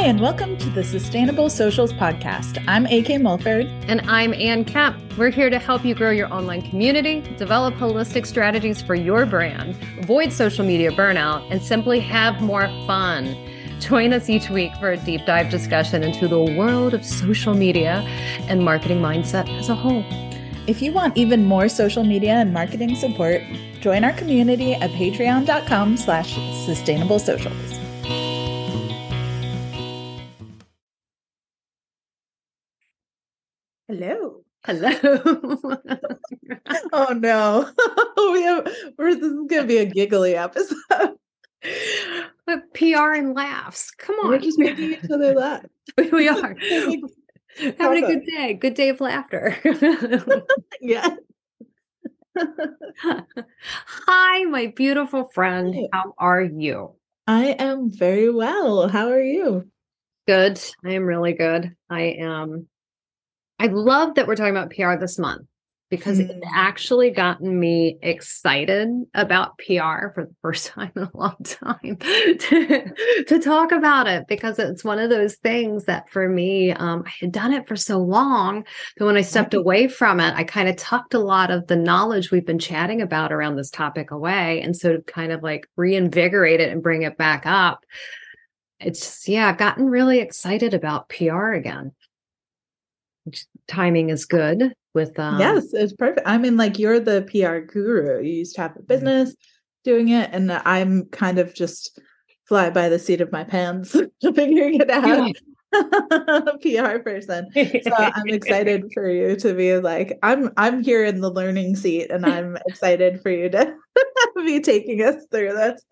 Hi, and welcome to the Sustainable Socials Podcast. I'm AK Mulford. And I'm Anne Kemp. We're here to help you grow your online community, develop holistic strategies for your brand, avoid social media burnout, and simply have more fun. Join us each week for a deep dive discussion into the world of social media and marketing mindset as a whole. If you want even more social media and marketing support, join our community at patreon.com slash sustainable socials. Hello. Oh no. we have we're, this is gonna be a giggly episode. But PR and laughs. Come on. We're just making each other laugh. we are. Having a good day. Good day of laughter. yeah. Hi, my beautiful friend. Hi. How are you? I am very well. How are you? Good. I am really good. I am. I love that we're talking about PR this month because it's Mm. actually gotten me excited about PR for the first time in a long time to, to talk about it because it's one of those things that for me, um, I had done it for so long that when I stepped away from it, I kind of tucked a lot of the knowledge we've been chatting about around this topic away. And so to kind of like reinvigorate it and bring it back up, it's just, yeah, I've gotten really excited about PR again. Timing is good with um yes, it's perfect. I mean, like you're the PR guru. You used to have a business doing it, and I'm kind of just fly by the seat of my pants, figuring it out. PR person. So I'm excited for you to be like, I'm I'm here in the learning seat, and I'm excited for you to be taking us through this.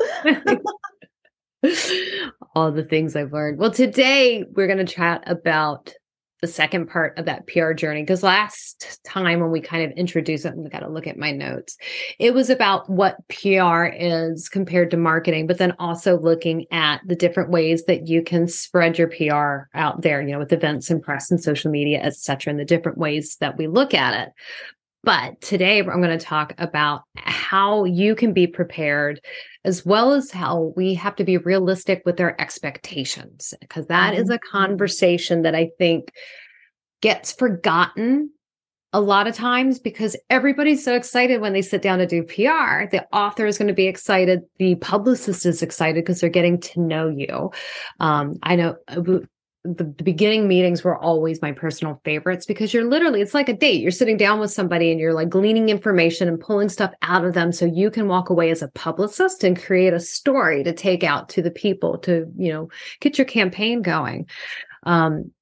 all the things I've learned. Well, today we're going to chat about the second part of that PR journey because last time when we kind of introduced it, I got to look at my notes, it was about what PR is compared to marketing, but then also looking at the different ways that you can spread your PR out there, you know, with events and press and social media, et cetera, and the different ways that we look at it. But today I'm going to talk about how you can be prepared as well as how we have to be realistic with our expectations because that is a conversation that I think gets forgotten a lot of times because everybody's so excited when they sit down to do PR. The author is going to be excited. The publicist is excited because they're getting to know you. Um, I know uh, the, the beginning meetings were always my personal favorites because you're literally, it's like a date. You're sitting down with somebody and you're like gleaning information and pulling stuff out of them so you can walk away as a publicist and create a story to take out to the people to, you know, get your campaign going. Um,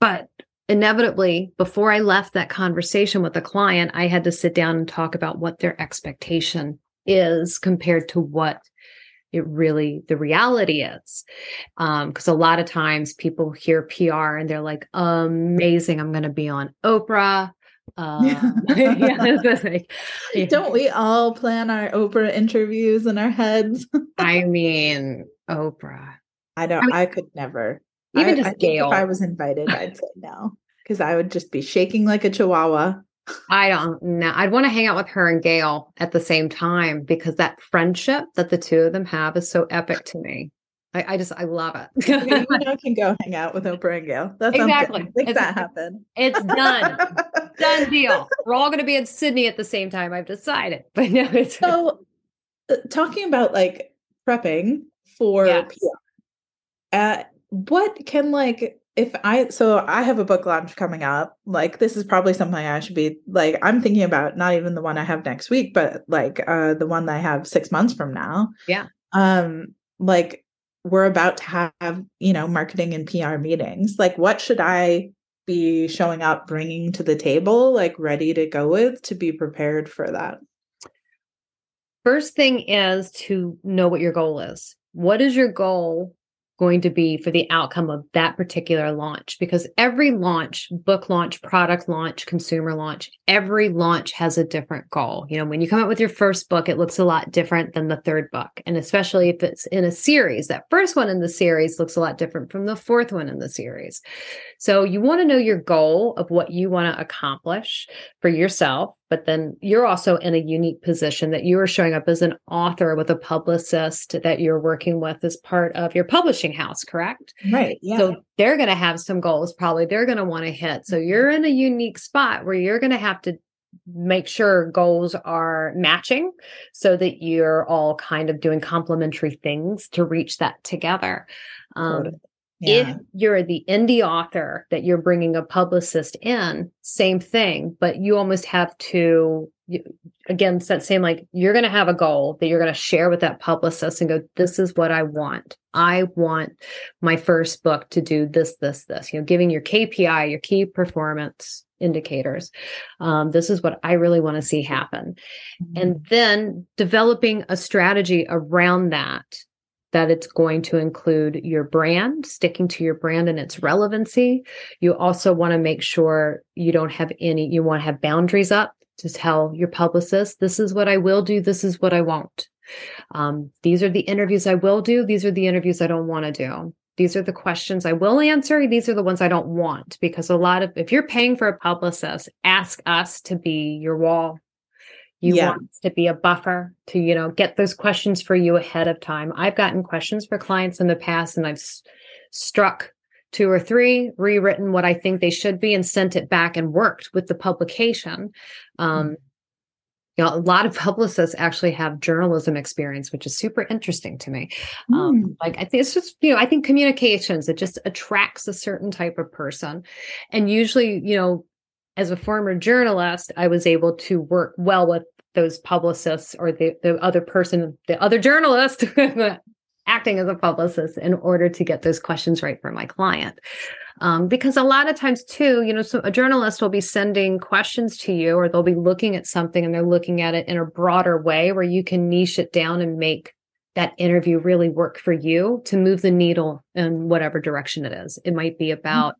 but inevitably, before I left that conversation with the client, I had to sit down and talk about what their expectation is compared to what it really the reality is um because a lot of times people hear pr and they're like amazing i'm going to be on oprah um, yeah, it's like- Don't we all plan our Oprah interviews in our heads? i mean oprah I don't. I mean, I could never. even I, just I Gayle. if I was invited, I'd say no because I would just be shaking like a chihuahua. I don't know. I'd want to hang out with her and Gayle at the same time because that friendship that the two of them have is so epic to me. I, I just I love it. you I can go hang out with Oprah and Gayle. That sounds Exactly. Make It's- that happen. it's done. Done deal. We're all going to be in Sydney at the same time. I've decided. But no, it's So, uh, talking about like prepping for Yes. PR, uh, what can like if I so I have a book launch coming up. Like this is probably something I should be like I'm thinking about. Not even the one I have next week, but like uh the one that I have six months from now. Yeah. Um, like we're about to have you know marketing and PR meetings. Like what should I be showing up, bringing to the table, like ready to go with to be prepared for that? First thing is to know what your goal is. What is your goal going to be for the outcome of that particular launch? Because every launch, book launch, product launch, consumer launch, every launch has a different goal. You know, when you come out with your first book, it looks a lot different than the third book. And especially if it's in a series, that first one in the series looks a lot different from the fourth one in the series. So you want to know your goal of what you want to accomplish for yourself but then you're also in a unique position that you are showing up as an author with a publicist that you're working with as part of your publishing house, correct? Right. Yeah. So they're going to have some goals probably they're going to want to hit. So you're in a unique spot where you're going to have to make sure goals are matching so that you're all kind of doing complementary things to reach that together. Um, yeah. If you're the indie author that you're bringing a publicist in, same thing, but you almost have to, again, that same like you're going to have a goal that you're going to share with that publicist and go, this is what I want. I want my first book to do this, this, this, you know, giving your KPI, your key performance indicators. Um, this is what I really want to see happen. Mm-hmm. And then developing a strategy around that that it's going to include your brand, sticking to your brand and its relevancy. You also want to make sure you don't have any, you want to have boundaries up to tell your publicist, this is what I will do, this is what I won't. Um, these are the interviews I will do, these are the interviews I don't want to do. These are the questions I will answer. These are the ones I don't want because a lot of, if you're paying for a publicist, ask us to be your wall you yeah. want to be a buffer to, you know, get those questions for you ahead of time. I've gotten questions for clients in the past and I've s- struck two or three, rewritten what I think they should be, and sent it back and worked with the publication. Um, mm-hmm. You know, a lot of publicists actually have journalism experience, which is super interesting to me. Mm. Um, like I think it's just, you know, I think communications, it just attracts a certain type of person. And usually, you know, as a former journalist, I was able to work well with those publicists or the, the other person, the other journalist acting as a publicist in order to get those questions right for my client. Um, because a lot of times too, you know, so a journalist will be sending questions to you or they'll be looking at something and they're looking at it in a broader way where you can niche it down and make that interview really work for you to move the needle in whatever direction it is. It might be mm-hmm. about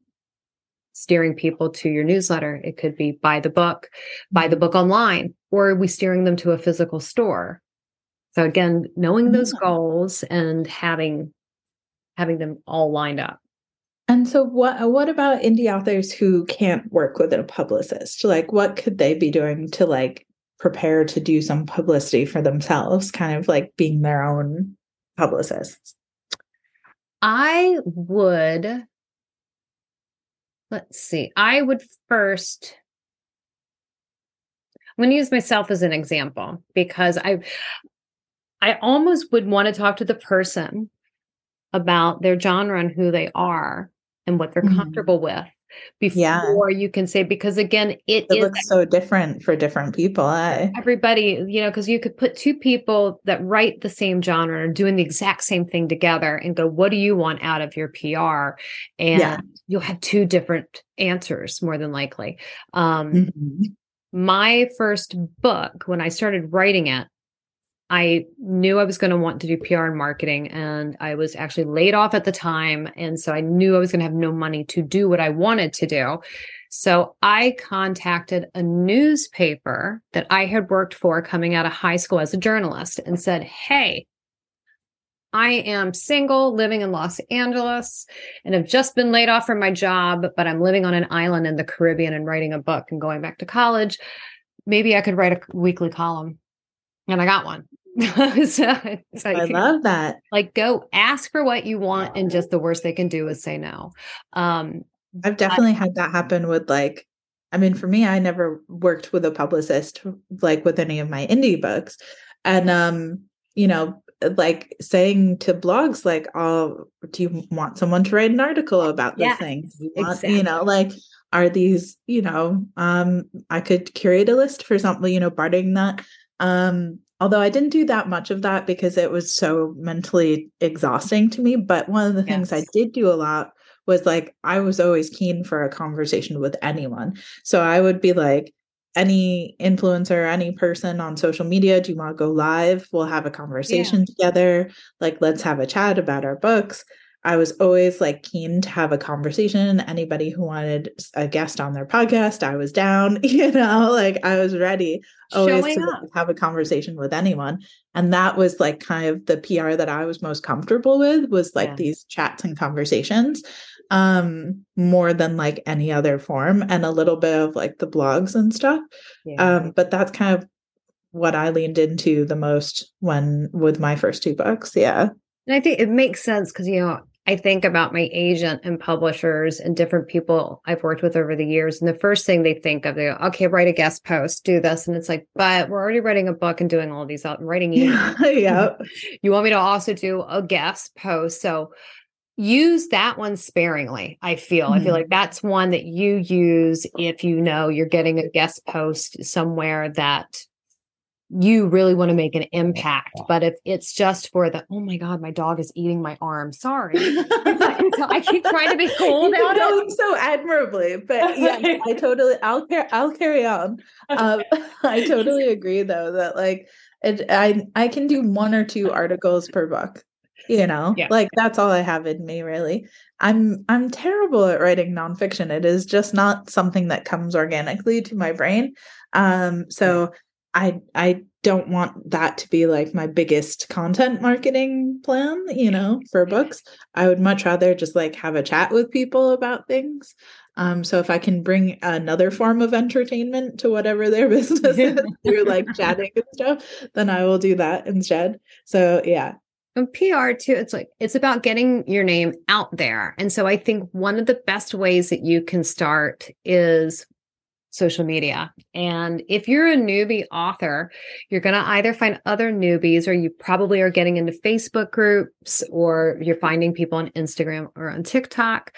steering people to your newsletter. It could be buy the book, buy the book online, or are we steering them to a physical store? So again, knowing those goals and having having them all lined up. And so what what about indie authors who can't work with a publicist? Like what could they be doing to like prepare to do some publicity for themselves, kind of like being their own publicists? I would let's see. I would first I'm going to use myself as an example because I I almost would want to talk to the person about their genre and who they are and what they're mm-hmm. comfortable with before yeah. you can say because again it, it looks so different for different people eh? everybody you know because you could put two people that write the same genre and doing the exact same thing together and go what do you want out of your pr and yeah. you'll have two different answers more than likely um mm-hmm. my first book when i started writing it I knew I was going to want to do PR and marketing, and I was actually laid off at the time. And so I knew I was going to have no money to do what I wanted to do. So I contacted a newspaper that I had worked for coming out of high school as a journalist and said, Hey, I am single, living in Los Angeles, and have just been laid off from my job, but I'm living on an island in the Caribbean and writing a book and going back to college. Maybe I could write a weekly column. And I got one. so, so I love that. Like, go ask for what you want, and just the worst they can do is say no. Um, I've definitely I, had that happen with like, I mean, for me, I never worked with a publicist like with any of my indie books, and um, you know, like saying to blogs like, "Oh, do you want someone to write an article about this yeah, thing? You, want, exactly. you know, like." Are these, you know, um, I could curate a list for something, you know, barting that um, although I didn't do that much of that because it was so mentally exhausting to me. But one of the yes. things I did do a lot was like, I was always keen for a conversation with anyone. So I would be like, any influencer, any person on social media, do you want to go live? We'll have a conversation yeah. together. Like, let's have a chat about our books. I was always like keen to have a conversation. Anybody who wanted a guest on their podcast, I was down, you know, like I was ready always Showing to up. have a conversation with anyone. And that was like kind of the PR that I was most comfortable with was like yeah. these chats and conversations. um more than like any other form and a little bit of like the blogs and stuff yeah. um but that's kind of what i leaned into the most when with my first two books yeah and i think it makes sense because you know I think about my agent and publishers and different people I've worked with over the years. And the first thing they think of, they go, okay, write a guest post, do this. And it's like, but we're already writing a book and doing all these out and writing emails. Yeah. you want me to also do a guest post. So use that one sparingly. I feel, mm-hmm. I feel like mm-hmm. that's one that you use if you know you're getting a guest post somewhere that you really want to make an impact. But if it's just for the, oh my God, my dog is eating my arm. Sorry. I keep trying to be cool about it. So admirably. But yeah, I totally I'll carry I'll carry on. Um, I totally agree though that like it, I I can do one or two articles per book. You know, yeah. like that's all I have in me really. I'm I'm terrible at writing nonfiction. It is just not something that comes organically to my brain. Um, so I I don't want that to be like my biggest content marketing plan, you know, for books. I would much rather just like have a chat with people about things. Um, so if I can bring another form of entertainment to whatever their business is through like chatting and stuff, then I will do that instead. So yeah. And PR too, it's like it's about getting your name out there. And so I think one of the best ways that you can start is social media. And if you're a newbie author, you're going to either find other newbies or you probably are getting into Facebook groups or you're finding people on Instagram or on TikTok.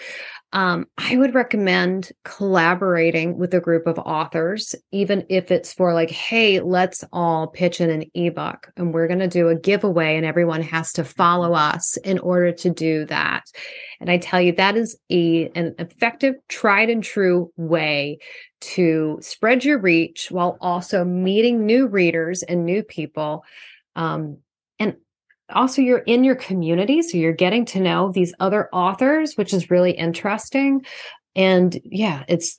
Um, I would recommend collaborating with a group of authors, even if it's for like, hey, let's all pitch in an ebook and we're going to do a giveaway and everyone has to follow us in order to do that. And I tell you, that is a, an effective, tried and true way to spread your reach while also meeting new readers and new people. Um, and also you're in your community so you're getting to know these other authors which is really interesting. And yeah it's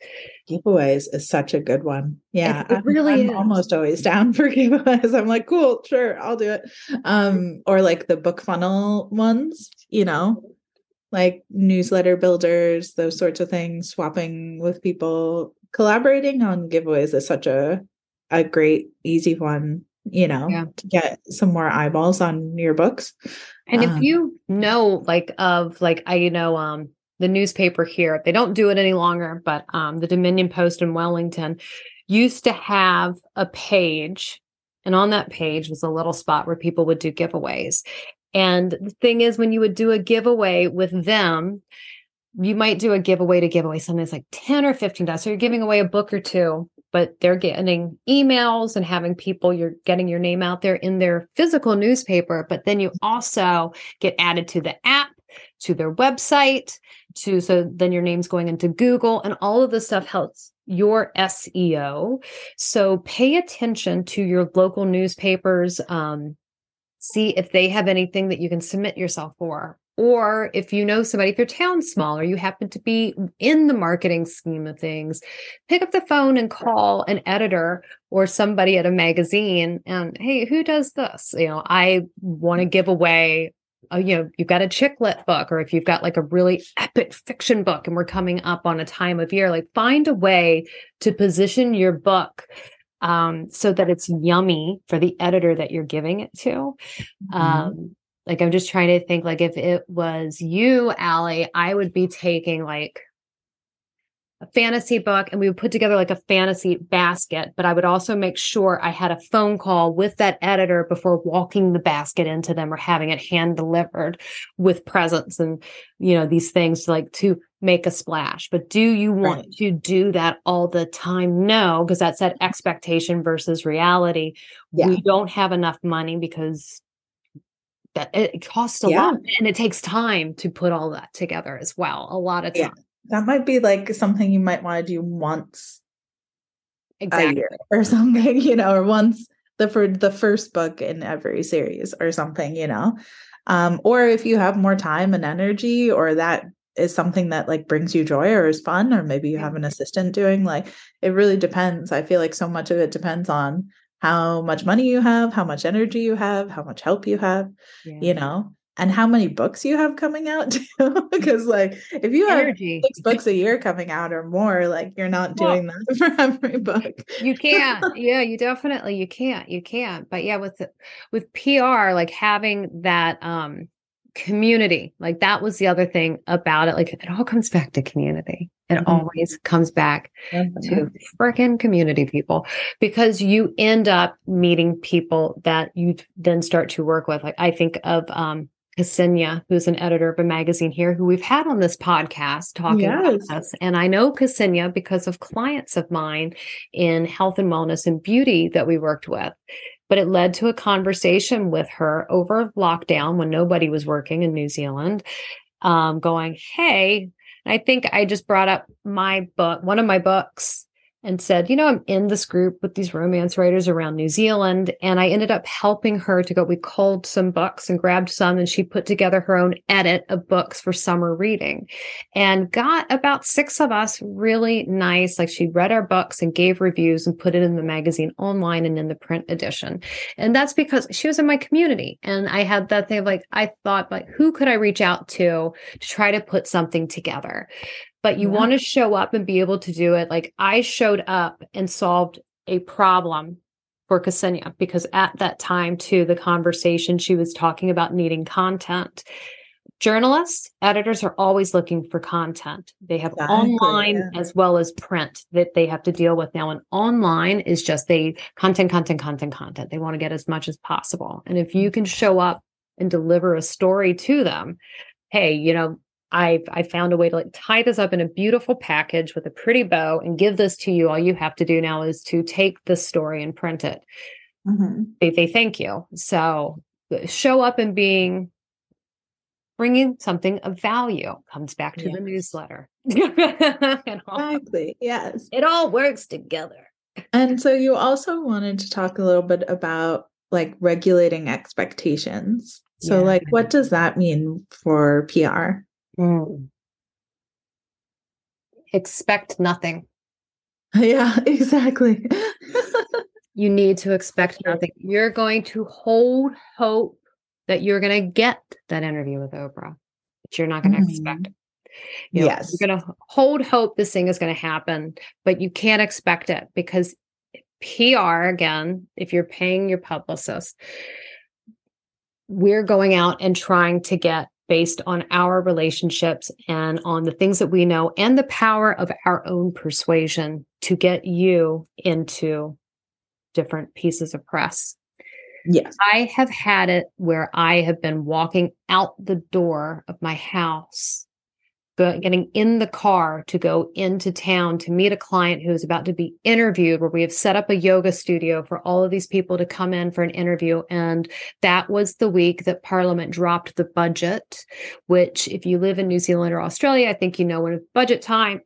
giveaways is such a good one. Yeah it, it really I'm, I'm almost always down for giveaways. I'm like cool sure i'll do it. Um or like the BookFunnel ones you know like newsletter builders those sorts of things swapping with people collaborating on giveaways is such a a great easy one you know, yeah. to get some more eyeballs on your books. And um, if you know, like, of like, I you know, um, the newspaper here, they don't do it any longer, but um, the Dominion Post in Wellington used to have a page, and on that page was a little spot where people would do giveaways. And the thing is, when you would do a giveaway with them, you might do a giveaway to give away something that's like 10 or 15 dollars. So you're giving away a book or two but they're getting emails and having people you're getting your name out there in their physical newspaper but then you also get added to the app to their website to so then your name's going into google and all of this stuff helps your seo so pay attention to your local newspapers um, see if they have anything that you can submit yourself for or if you know somebody, if your town's small or you happen to be in the marketing scheme of things, pick up the phone and call an editor or somebody at a magazine and, hey, who does this? You know, I want to give away uh, you know, you've got a chick lit book, or if you've got like a really epic fiction book and we're coming up on a time of year, like find a way to position your book um, so that it's yummy for the editor that you're giving it to. Mm-hmm. Like I'm just trying to think like if it was you, Ali, I would be taking like a fantasy book and we would put together like a fantasy basket, but I would also make sure I had a phone call with that editor before walking the basket into them or having it hand delivered with presents and you know these things like to make a splash. But do you want right. to do that all the time? No, because that's that expectation versus reality. Yeah. We don't have enough money because that it costs a yeah. lot and it takes time to put all that together as well a lot of time yeah. that might be like something you might want to do once exactly. a year or something you know or once the for the first book in every series or something you know um or if you have more time and energy or that is something that like brings you joy or is fun or maybe you have an assistant doing like it really depends i feel like so much of it depends on how much money you have, how much energy you have, how much help you have, yeah. you know. and how many books you have coming out too. because like if you have six books a year coming out or more, like you're not doing well, that for every book. you can't. Yeah, you definitely you can't. You can't. But yeah, with with PR, like having that um community, like that was the other thing about it. Like it all comes back to community. It mm-hmm. always comes back to freaking community people because you end up meeting people that you then start to work with. Like I think of um Ksenia, who's an editor of a magazine here, who we've had on this podcast talking yes. about this. And I know Ksenia because of clients of mine in health and wellness and beauty that we worked with. But it led to a conversation with her over lockdown when nobody was working in New Zealand, um, going, Hey, I think I just brought up my book, one of my books and said, you know, I'm in this group with these romance writers around New Zealand. And I ended up helping her to go. We culled some books and grabbed some, and she put together her own edit of books for summer reading and got about six of us really nice. Like she read our books and gave reviews and put it in the magazine online and in the print edition. And that's because she was in my community. And I had that thing of like, I thought, like, who could I reach out to to try to put something together? But you yeah. want to show up and be able to do it. Like I showed up and solved a problem for Ksenia because at that time, too, the conversation she was talking about needing content. Journalists, editors are always looking for content. They have exactly, online yeah. as well as print that they have to deal with now. And online is just they content, content, content, content. They want to get as much as possible. And if you can show up and deliver a story to them, hey, you know, I've I found a way to like tie this up in a beautiful package with a pretty bow and give this to you. All you have to do now is to take the story and print it. Mm-hmm. They, they thank you. So show up and being bringing something of value comes back to yes. the newsletter. exactly. Yes. It all works together. And so you also wanted to talk a little bit about like regulating expectations. So yeah. like what does that mean for PR? Mm. Expect nothing. Yeah, exactly. you need to expect nothing. You're going to hold hope that you're going to get that interview with Oprah, but you're not going to mm-hmm. expect it. You know, yes. You're going to hold hope this thing is going to happen, but you can't expect it because PR, again, if you're paying your publicist, we're going out and trying to get based on our relationships and on the things that we know and the power of our own persuasion to get you into different pieces of press. Yes. I have had it where I have been walking out the door of my house getting in the car to go into town to meet a client who is about to be interviewed, where we have set up a yoga studio for all of these people to come in for an interview. And that was the week that Parliament dropped the budget, which, if you live in New Zealand or Australia, I think you know when it's budget time,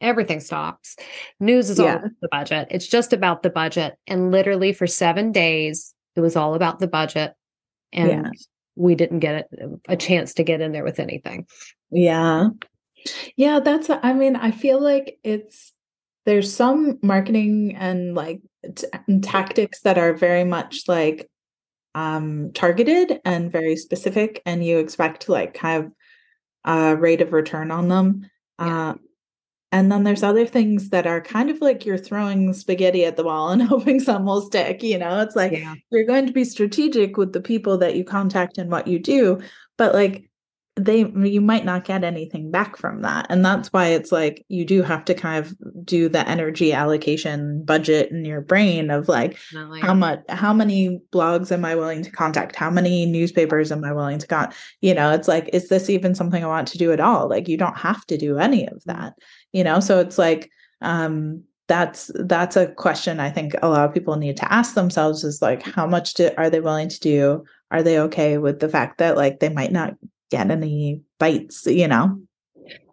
everything stops. News is yeah. all the budget. It's just about the budget. And literally for seven days, it was all about the budget. And yeah. we didn't get a chance to get in there with anything. Yeah. Yeah, that's, I mean, I feel like it's, there's some marketing and like t- tactics that are very much like um targeted and very specific and you expect like kind of a rate of return on them yeah. uh and then there's other things that are kind of like you're throwing spaghetti at the wall and hoping some will stick you know it's like yeah. you're going to be strategic with the people that you contact and what you do but like they you might not get anything back from that. And that's why it's like you do have to kind of do the energy allocation budget in your brain of like how much how many blogs am i willing to contact? How many newspapers am i willing to con you know it's like is this even something i want to do at all? Like you don't have to do any of that you know? So it's like um that's that's a question i think a lot of people need to ask themselves is like how much do, are they willing to do? Are they okay with the fact that like they might not get any bites, you know?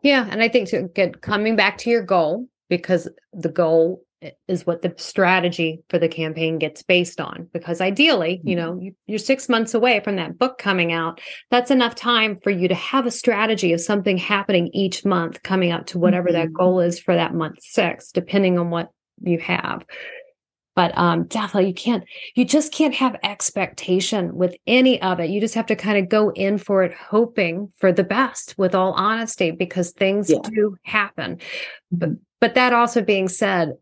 Yeah. And I think to get coming back to your goal, because the goal is what the strategy for the campaign gets based on. Because ideally, you mm-hmm. know, you're six months away from that book coming out. That's enough time for you to have a strategy of something happening each month coming up to whatever mm-hmm. that goal is for that month six, depending on what you have. But um definitely you can't you just can't have expectation with any of it you just have to kind of go in for it hoping for the best with all honesty because things yeah. do happen mm-hmm. but but that also being said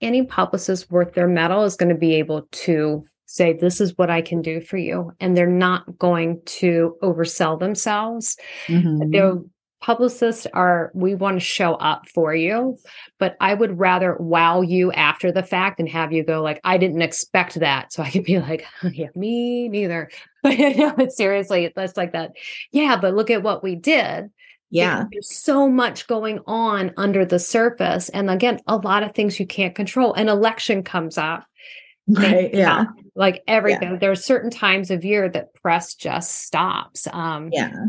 any publicist worth their mettle is going to be able to say this is what i can do for you and they're not going to oversell themselves mm-hmm. they'll publicists are we want to show up for you but i would rather wow you after the fact and have you go like i didn't expect that. So i could be like yeah me neither. But you know, but seriously that's like that. Yeah but look at what we did. Yeah. there's so much going on under the surface and again a lot of things you can't control an election comes up. Right yeah. Like everything yeah. there are certain times of year that press just stops um yeah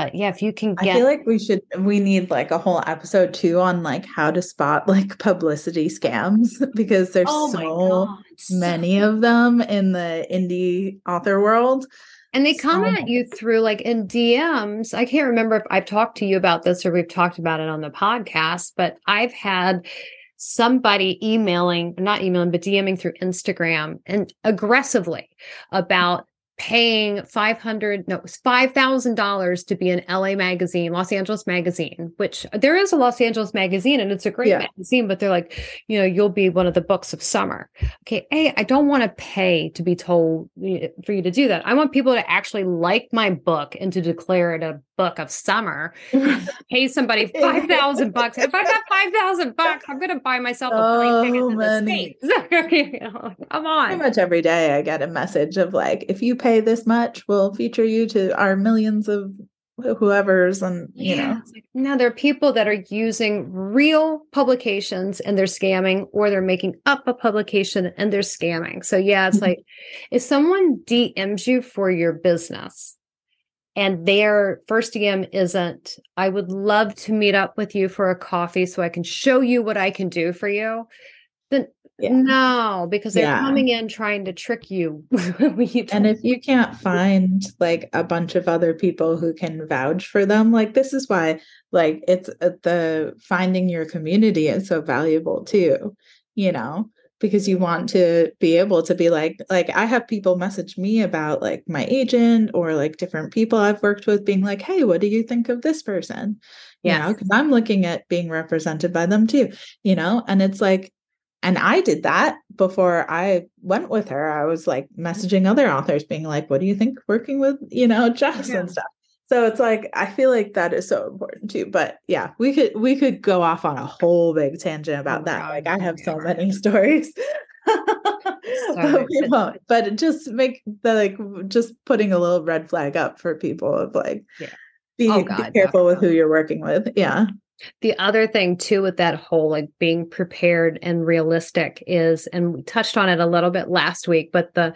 but yeah, if you can get I feel like we should we need like a whole episode too on like how to spot like publicity scams because there's oh so many of them in the indie author world. And they come so- at you through like in DMs. I can't remember if I've talked to you about this or we've talked about it on the podcast, but I've had somebody emailing, not emailing, but DMing through Instagram and aggressively about paying 500 no $5000 to be in la magazine los angeles magazine which there is a los angeles magazine and it's a great yeah. magazine but they're like you know you'll be one of the books of summer okay hey i don't want to pay to be told for you to do that i want people to actually like my book and to declare it a book of summer. Pay somebody 5000 bucks. If i got 5000 bucks i'm to buy myself a plane ticket to the states. Come on. pretty much every day i get a message of like if you pay pay this much, we'll feature you to our millions of whoever's and you yeah. know. now there are people that are using real publications and they're scamming or they're making up a publication and they're scamming. So yeah it's mm-hmm. like if someone dms you for your business and their first dm isn't i would love to meet up with you for a coffee so i can show you what i can do for you then yeah. No, because they're yeah. coming in trying to trick you. and if you can't find like a bunch of other people who can vouch for them, like this is why like it's uh, the finding your community is so valuable too, you know, because you want to be able to be like like I have people message me about like my agent or like different people I've worked with being like, "Hey, what do you think of this person?" Know, cuz I'm looking at being represented by them too, you know? And it's like and I did that before I went with her. I was like messaging other authors, being like, what do you think working with, you know, Jess yeah. and stuff? So it's like I feel like that is so important too. But yeah, we could we could go off on a whole big tangent about oh, that. God, like I have so many stories. but we won't. But just make the like just putting a little red flag up for people of like yeah. be, oh, God, be careful with who you're working with. Yeah. The other thing too with that whole like being prepared and realistic is, and we touched on it a little bit last week, but the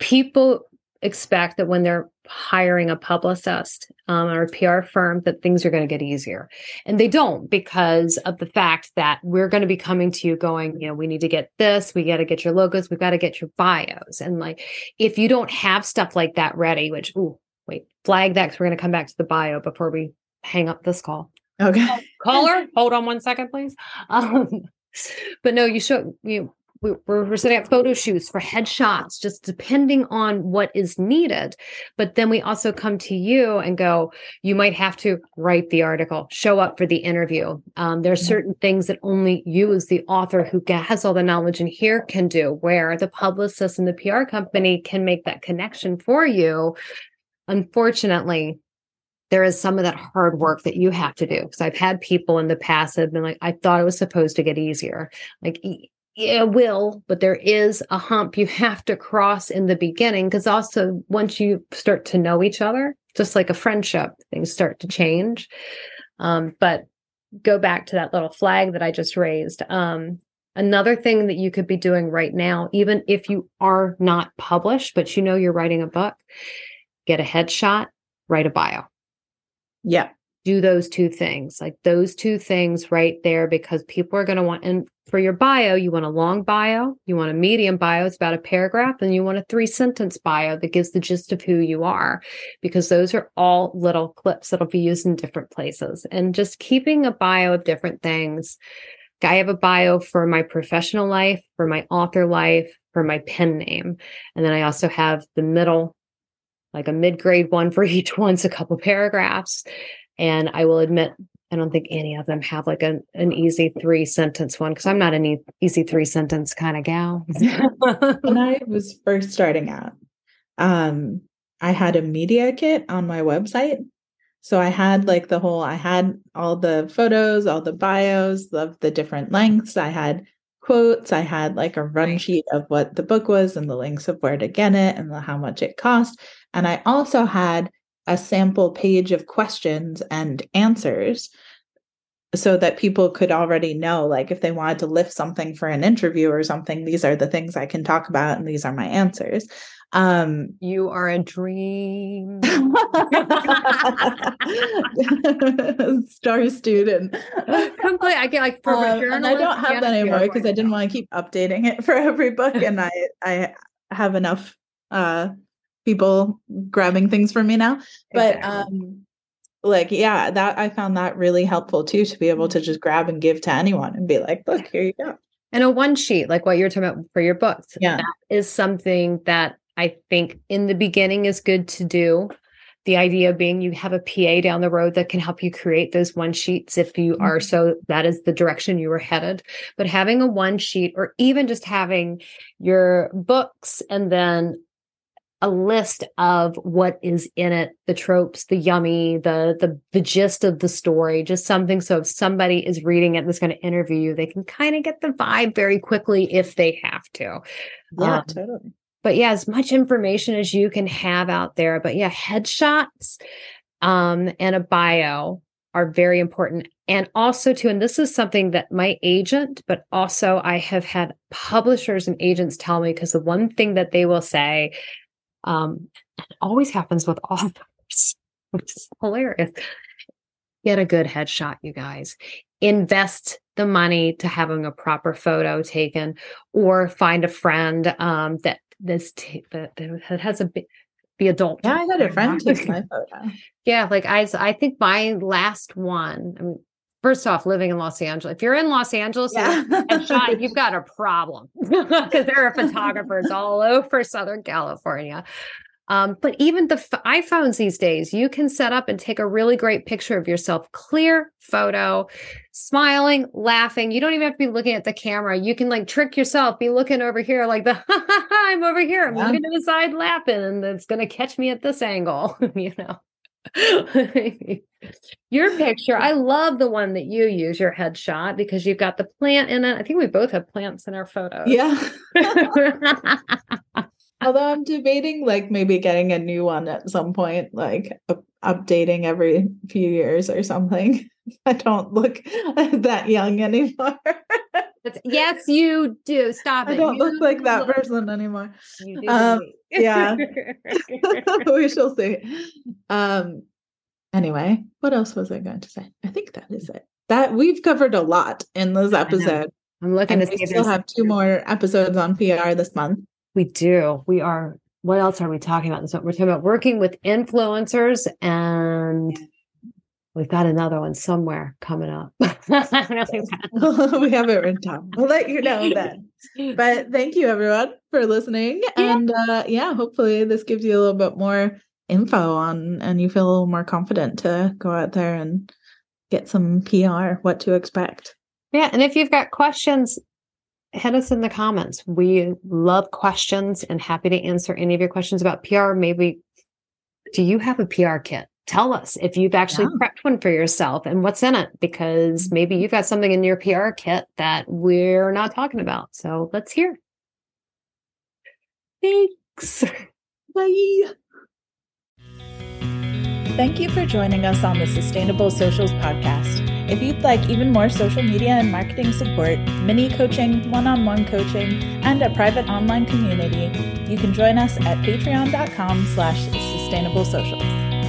people expect that when they're hiring a publicist um, or a PR firm that things are going to get easier. And they don't because of the fact that we're going to be coming to you going, you know, we need to get this, we got to get your logos, we've got to get your bios. And like if you don't have stuff like that ready, which, oh, wait, flag that because we're going to come back to the bio before we hang up this call. Okay. Caller, hold on one second, please. Um, but no, you should, you we're, we're setting up photo shoots for headshots, just depending on what is needed. But then we also come to you and go, you might have to write the article, show up for the interview. Um, there are certain things that only you, as the author who has all the knowledge in here, can do, where the publicist and the PR company can make that connection for you. Unfortunately, there is some of that hard work that you have to do. Because I've had people in the past that have been like, I thought it was supposed to get easier. Like, it will, but there is a hump you have to cross in the beginning. Because also, once you start to know each other, just like a friendship, things start to change. Um, but go back to that little flag that I just raised. Um, another thing that you could be doing right now, even if you are not published, but you know you're writing a book, get a headshot, write a bio yeah. Do those two things, like those two things right there, because people are going to want, and for your bio, you want a long bio, you want a medium bio, it's about a paragraph, and you want a three sentence bio that gives the gist of who you are, because those are all little clips that'll be used in different places. And just keeping a bio of different things I have a bio for my professional life, for my author life, for my pen name. And then I also have the middle, like a mid grade one for each one's a couple paragraphs. And I will admit, I don't think any of them have like an, an easy three sentence one because I'm not an e- easy three sentence kind of gal. when I was first starting out, um, I had a media kit on my website so I had like the whole, I had all the photos, all the bios of the different lengths. I had quotes. I had like a run sheet of what the book was and the links of where to get it and the, how much it cost. And I also had a sample page of questions and answers so that people could already know like if they wanted to lift something for an interview or something these are the things i can talk about and these are my answers um, you are a dream. Star student. Complete. I get like for um, and I don't have that anymore because I didn't want to keep updating it for every book, and I I have enough uh people grabbing things for me now. But exactly. um like yeah, that I found that really helpful too to be able to just grab and give to anyone and be like, look, here you go and a one sheet like what you're talking about for your books yeah that is something that I think in the beginning is good to do. The idea being you have a PA down the road that can help you create those one sheets if you are mm-hmm. so that is the direction you were headed. But having a one sheet or even just having your books and then a list of what is in it the tropes the yummy the the the gist of the story just something so if somebody is reading it is going to interview you they can kind of get the vibe very quickly if they have to yeah um, totally but yeah, as much information as you can have out there. But yeah, headshots um, and a bio are very important. And also, too, and this is something that my agent, but also I have had publishers and agents tell me because the one thing that they will say, um, it always happens with authors, which is hilarious. Get a good headshot, you guys. Invest the money to having a proper photo taken, or find a friend um, that this t- that, that has a bit the adult. Yeah, I had a friend take my photo. Yeah, like I, I think my last one. I mean, first off, living in Los Angeles. If you're in Los Angeles yeah. and shot, you've got a problem because there are photographers all over Southern California. Um, but even the f- iPhones these days, you can set up and take a really great picture of yourself, clear photo, smiling, laughing. You don't even have to be looking at the camera. You can like trick yourself, be looking over here, like the I'm over here, I'm yeah. looking to the side laughing, and it's gonna catch me at this angle, you know. your picture, I love the one that you use, your headshot, because you've got the plant in it. I think we both have plants in our photos. Yeah. Although I'm debating like maybe getting a new one at some point, like updating every few years or something. I don't look that young anymore. Yes, you do. Stop it. I don't you look like that look. person anymore. Um, yeah. we shall see. Um anyway, what else was I going to say? I think that is it. That we've covered a lot in this episode. I'm looking and to we still have two more episodes on PR this month. We do. We are. What else are we talking about? So we're talking about working with influencers, and we've got another one somewhere coming up. we have it written down. We'll let you know then. But thank you everyone for listening, yeah. and uh, yeah, hopefully this gives you a little bit more info on, and you feel a little more confident to go out there and get some PR, what to expect. Yeah, and if you've got questions, hit us in the comments. We love questions and happy to answer any of your questions about PR. Maybe do you have a PR kit? Tell us if you've actually yeah. prepped one for yourself and what's in it, because maybe you've got something in your PR kit that we're not talking about. So let's hear. Thanks. Bye. Thank you for joining us on the Sustainable Socials podcast. If you'd like even more social media and marketing support, mini coaching, one on one coaching, and a private online community, you can join us at patreon.com slash sustainable socials.